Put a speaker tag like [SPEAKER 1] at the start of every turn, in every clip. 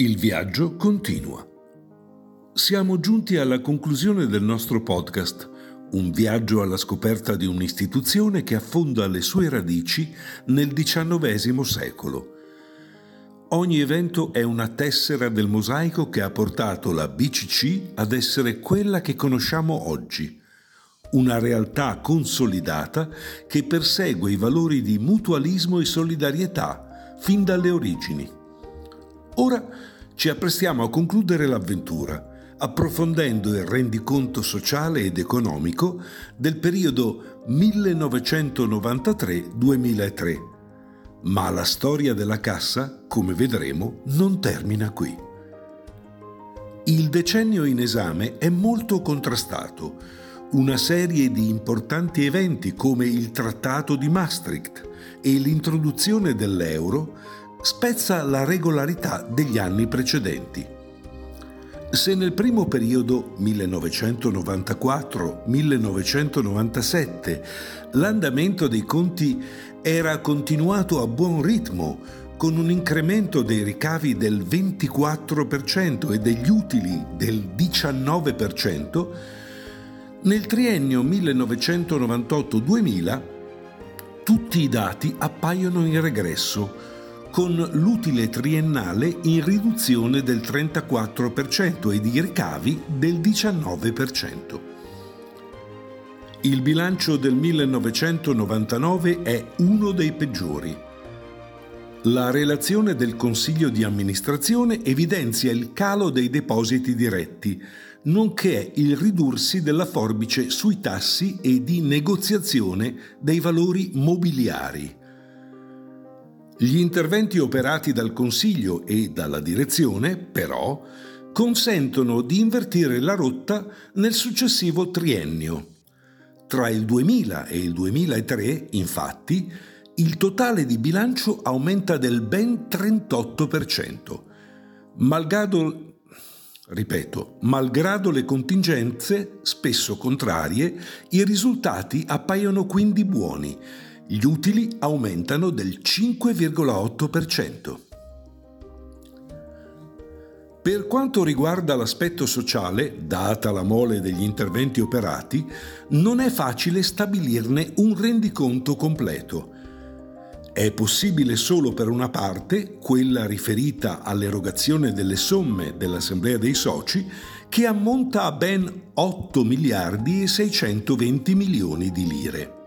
[SPEAKER 1] Il viaggio continua. Siamo giunti alla conclusione del nostro podcast, un viaggio alla scoperta di un'istituzione che affonda le sue radici nel XIX secolo. Ogni evento è una tessera del mosaico che ha portato la BCC ad essere quella che conosciamo oggi, una realtà consolidata che persegue i valori di mutualismo e solidarietà fin dalle origini. Ora ci apprestiamo a concludere l'avventura, approfondendo il rendiconto sociale ed economico del periodo 1993-2003. Ma la storia della cassa, come vedremo, non termina qui. Il decennio in esame è molto contrastato. Una serie di importanti eventi come il Trattato di Maastricht e l'introduzione dell'euro spezza la regolarità degli anni precedenti. Se nel primo periodo 1994-1997 l'andamento dei conti era continuato a buon ritmo, con un incremento dei ricavi del 24% e degli utili del 19%, nel triennio 1998-2000 tutti i dati appaiono in regresso con l'utile triennale in riduzione del 34% ed i ricavi del 19%. Il bilancio del 1999 è uno dei peggiori. La relazione del Consiglio di amministrazione evidenzia il calo dei depositi diretti, nonché il ridursi della forbice sui tassi e di negoziazione dei valori mobiliari. Gli interventi operati dal Consiglio e dalla direzione, però, consentono di invertire la rotta nel successivo triennio. Tra il 2000 e il 2003, infatti, il totale di bilancio aumenta del ben 38%. Malgrado, ripeto, malgrado le contingenze, spesso contrarie, i risultati appaiono quindi buoni gli utili aumentano del 5,8%. Per quanto riguarda l'aspetto sociale, data la mole degli interventi operati, non è facile stabilirne un rendiconto completo. È possibile solo per una parte, quella riferita all'erogazione delle somme dell'Assemblea dei Soci, che ammonta a ben 8 miliardi e 620 milioni di lire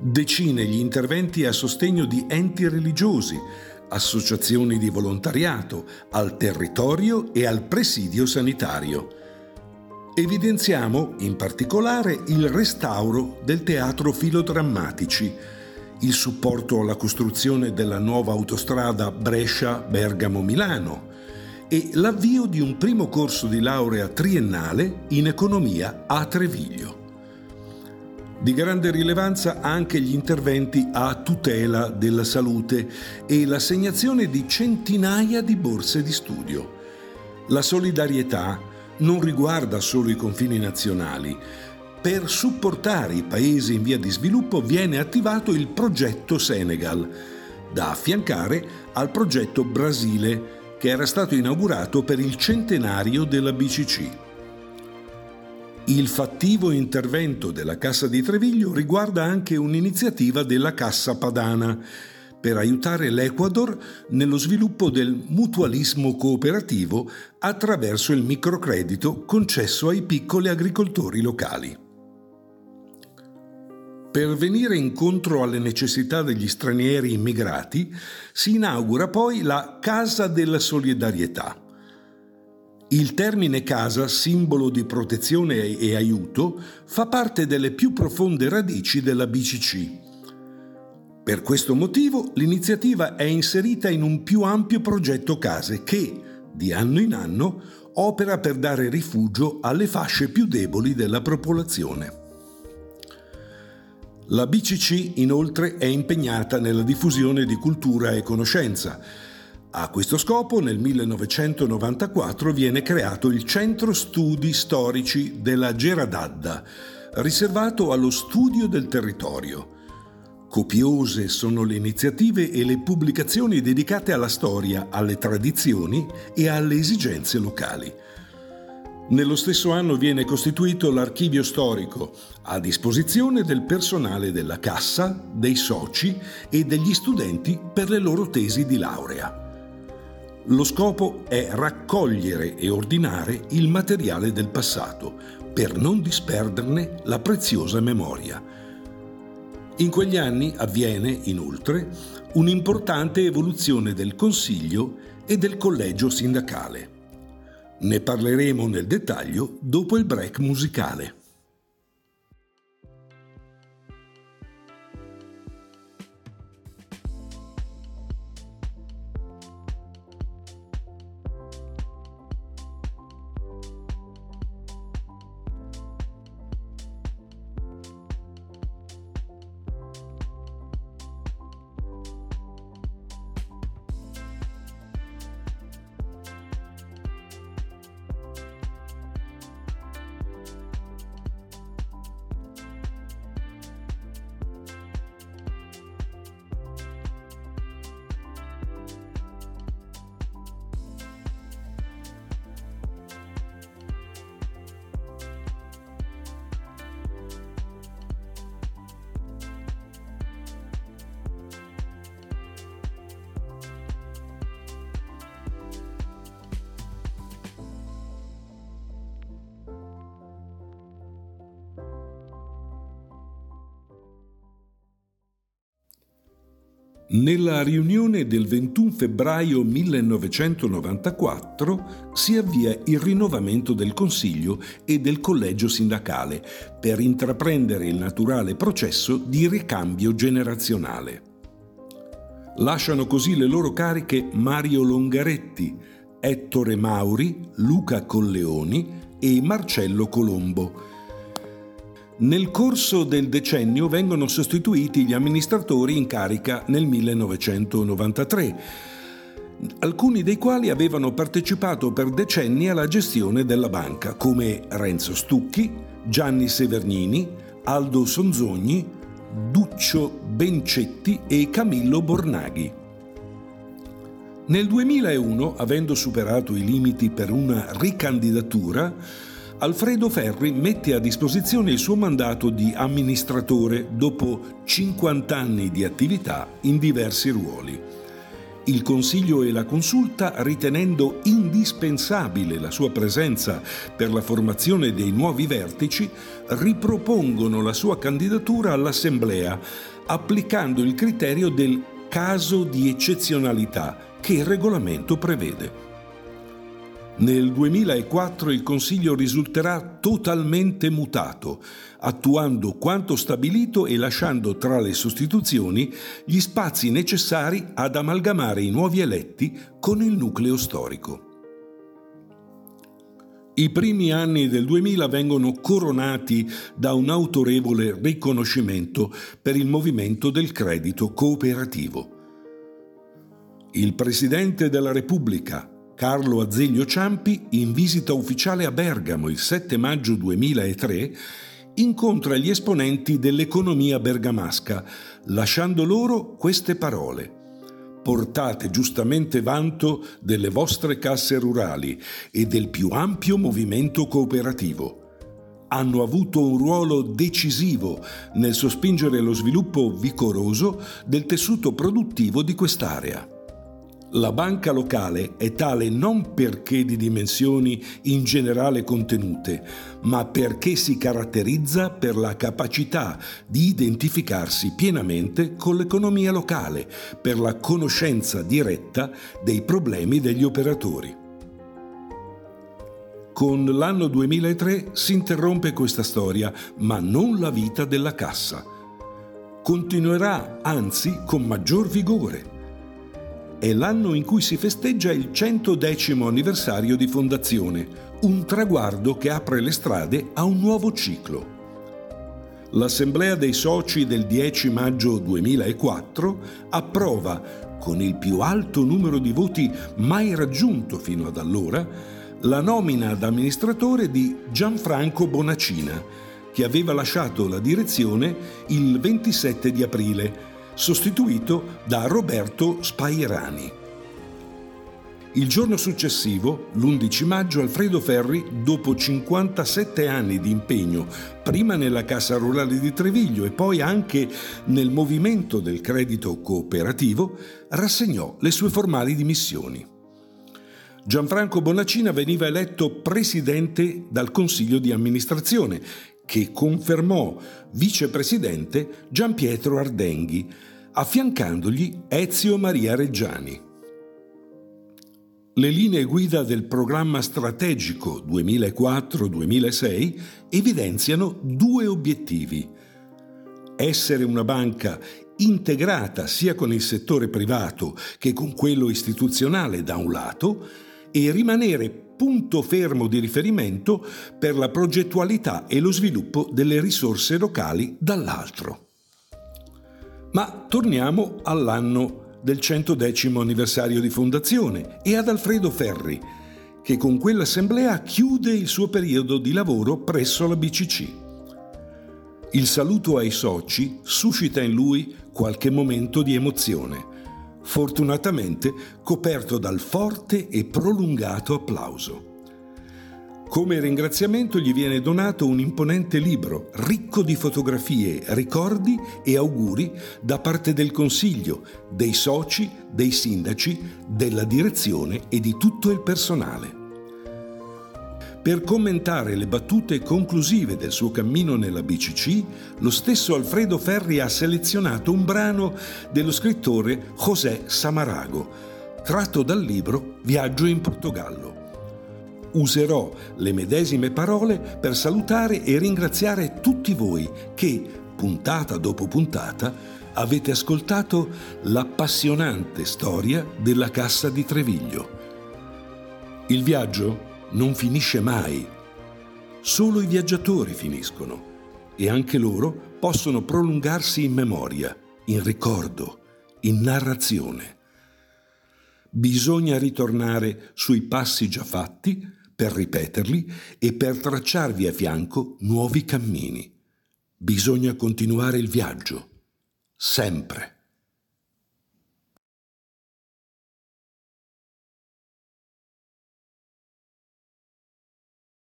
[SPEAKER 1] decine gli interventi a sostegno di enti religiosi, associazioni di volontariato, al territorio e al presidio sanitario. Evidenziamo in particolare il restauro del teatro filodrammatici, il supporto alla costruzione della nuova autostrada Brescia-Bergamo-Milano e l'avvio di un primo corso di laurea triennale in economia a Treviglio. Di grande rilevanza anche gli interventi a tutela della salute e l'assegnazione di centinaia di borse di studio. La solidarietà non riguarda solo i confini nazionali. Per supportare i paesi in via di sviluppo viene attivato il progetto Senegal, da affiancare al progetto Brasile, che era stato inaugurato per il centenario della BCC. Il fattivo intervento della Cassa di Treviglio riguarda anche un'iniziativa della Cassa Padana per aiutare l'Ecuador nello sviluppo del mutualismo cooperativo attraverso il microcredito concesso ai piccoli agricoltori locali. Per venire incontro alle necessità degli stranieri immigrati si inaugura poi la Casa della Solidarietà il termine casa, simbolo di protezione e aiuto, fa parte delle più profonde radici della BCC. Per questo motivo l'iniziativa è inserita in un più ampio progetto case che, di anno in anno, opera per dare rifugio alle fasce più deboli della popolazione. La BCC inoltre è impegnata nella diffusione di cultura e conoscenza, a questo scopo nel 1994 viene creato il Centro Studi Storici della Geradadda, riservato allo studio del territorio. Copiose sono le iniziative e le pubblicazioni dedicate alla storia, alle tradizioni e alle esigenze locali. Nello stesso anno viene costituito l'archivio storico, a disposizione del personale della Cassa, dei soci e degli studenti per le loro tesi di laurea. Lo scopo è raccogliere e ordinare il materiale del passato per non disperderne la preziosa memoria. In quegli anni avviene, inoltre, un'importante evoluzione del Consiglio e del collegio sindacale. Ne parleremo nel dettaglio dopo il break musicale. Nella riunione del 21 febbraio 1994 si avvia il rinnovamento del Consiglio e del Collegio sindacale per intraprendere il naturale processo di ricambio generazionale. Lasciano così le loro cariche Mario Longaretti, Ettore Mauri, Luca Colleoni e Marcello Colombo nel corso del decennio vengono sostituiti gli amministratori in carica nel 1993, alcuni dei quali avevano partecipato per decenni alla gestione della banca, come Renzo Stucchi, Gianni Severnini, Aldo Sonzogni, Duccio Bencetti e Camillo Bornaghi. Nel 2001, avendo superato i limiti per una ricandidatura, Alfredo Ferri mette a disposizione il suo mandato di amministratore dopo 50 anni di attività in diversi ruoli. Il Consiglio e la Consulta, ritenendo indispensabile la sua presenza per la formazione dei nuovi vertici, ripropongono la sua candidatura all'Assemblea, applicando il criterio del caso di eccezionalità che il regolamento prevede. Nel 2004 il Consiglio risulterà totalmente mutato, attuando quanto stabilito e lasciando tra le sostituzioni gli spazi necessari ad amalgamare i nuovi eletti con il nucleo storico. I primi anni del 2000 vengono coronati da un autorevole riconoscimento per il movimento del credito cooperativo. Il Presidente della Repubblica, Carlo Azeglio Ciampi, in visita ufficiale a Bergamo il 7 maggio 2003, incontra gli esponenti dell'economia bergamasca, lasciando loro queste parole. Portate giustamente vanto delle vostre casse rurali e del più ampio movimento cooperativo. Hanno avuto un ruolo decisivo nel sospingere lo sviluppo vigoroso del tessuto produttivo di quest'area. La banca locale è tale non perché di dimensioni in generale contenute, ma perché si caratterizza per la capacità di identificarsi pienamente con l'economia locale, per la conoscenza diretta dei problemi degli operatori. Con l'anno 2003 si interrompe questa storia, ma non la vita della cassa. Continuerà anzi con maggior vigore è l'anno in cui si festeggia il 110 anniversario di fondazione, un traguardo che apre le strade a un nuovo ciclo. L'Assemblea dei soci del 10 maggio 2004 approva, con il più alto numero di voti mai raggiunto fino ad allora, la nomina ad amministratore di Gianfranco Bonacina, che aveva lasciato la direzione il 27 di aprile sostituito da Roberto Spairani. Il giorno successivo, l'11 maggio, Alfredo Ferri, dopo 57 anni di impegno, prima nella Cassa Rurale di Treviglio e poi anche nel movimento del credito cooperativo, rassegnò le sue formali dimissioni. Gianfranco Bonacina veniva eletto presidente dal Consiglio di amministrazione, che confermò vicepresidente Gian Pietro Ardenghi, affiancandogli Ezio Maria Reggiani. Le linee guida del programma strategico 2004-2006 evidenziano due obiettivi. Essere una banca integrata sia con il settore privato che con quello istituzionale da un lato e rimanere punto fermo di riferimento per la progettualità e lo sviluppo delle risorse locali dall'altro. Ma torniamo all'anno del 110 anniversario di fondazione e ad Alfredo Ferri, che con quell'assemblea chiude il suo periodo di lavoro presso la BCC. Il saluto ai soci suscita in lui qualche momento di emozione, fortunatamente coperto dal forte e prolungato applauso. Come ringraziamento gli viene donato un imponente libro ricco di fotografie, ricordi e auguri da parte del Consiglio, dei soci, dei sindaci, della direzione e di tutto il personale. Per commentare le battute conclusive del suo cammino nella BCC, lo stesso Alfredo Ferri ha selezionato un brano dello scrittore José Samarago, tratto dal libro Viaggio in Portogallo userò le medesime parole per salutare e ringraziare tutti voi che, puntata dopo puntata, avete ascoltato l'appassionante storia della Cassa di Treviglio. Il viaggio non finisce mai. Solo i viaggiatori finiscono e anche loro possono prolungarsi in memoria, in ricordo, in narrazione. Bisogna ritornare sui passi già fatti per ripeterli e per tracciarvi a fianco nuovi cammini. Bisogna continuare il viaggio, sempre.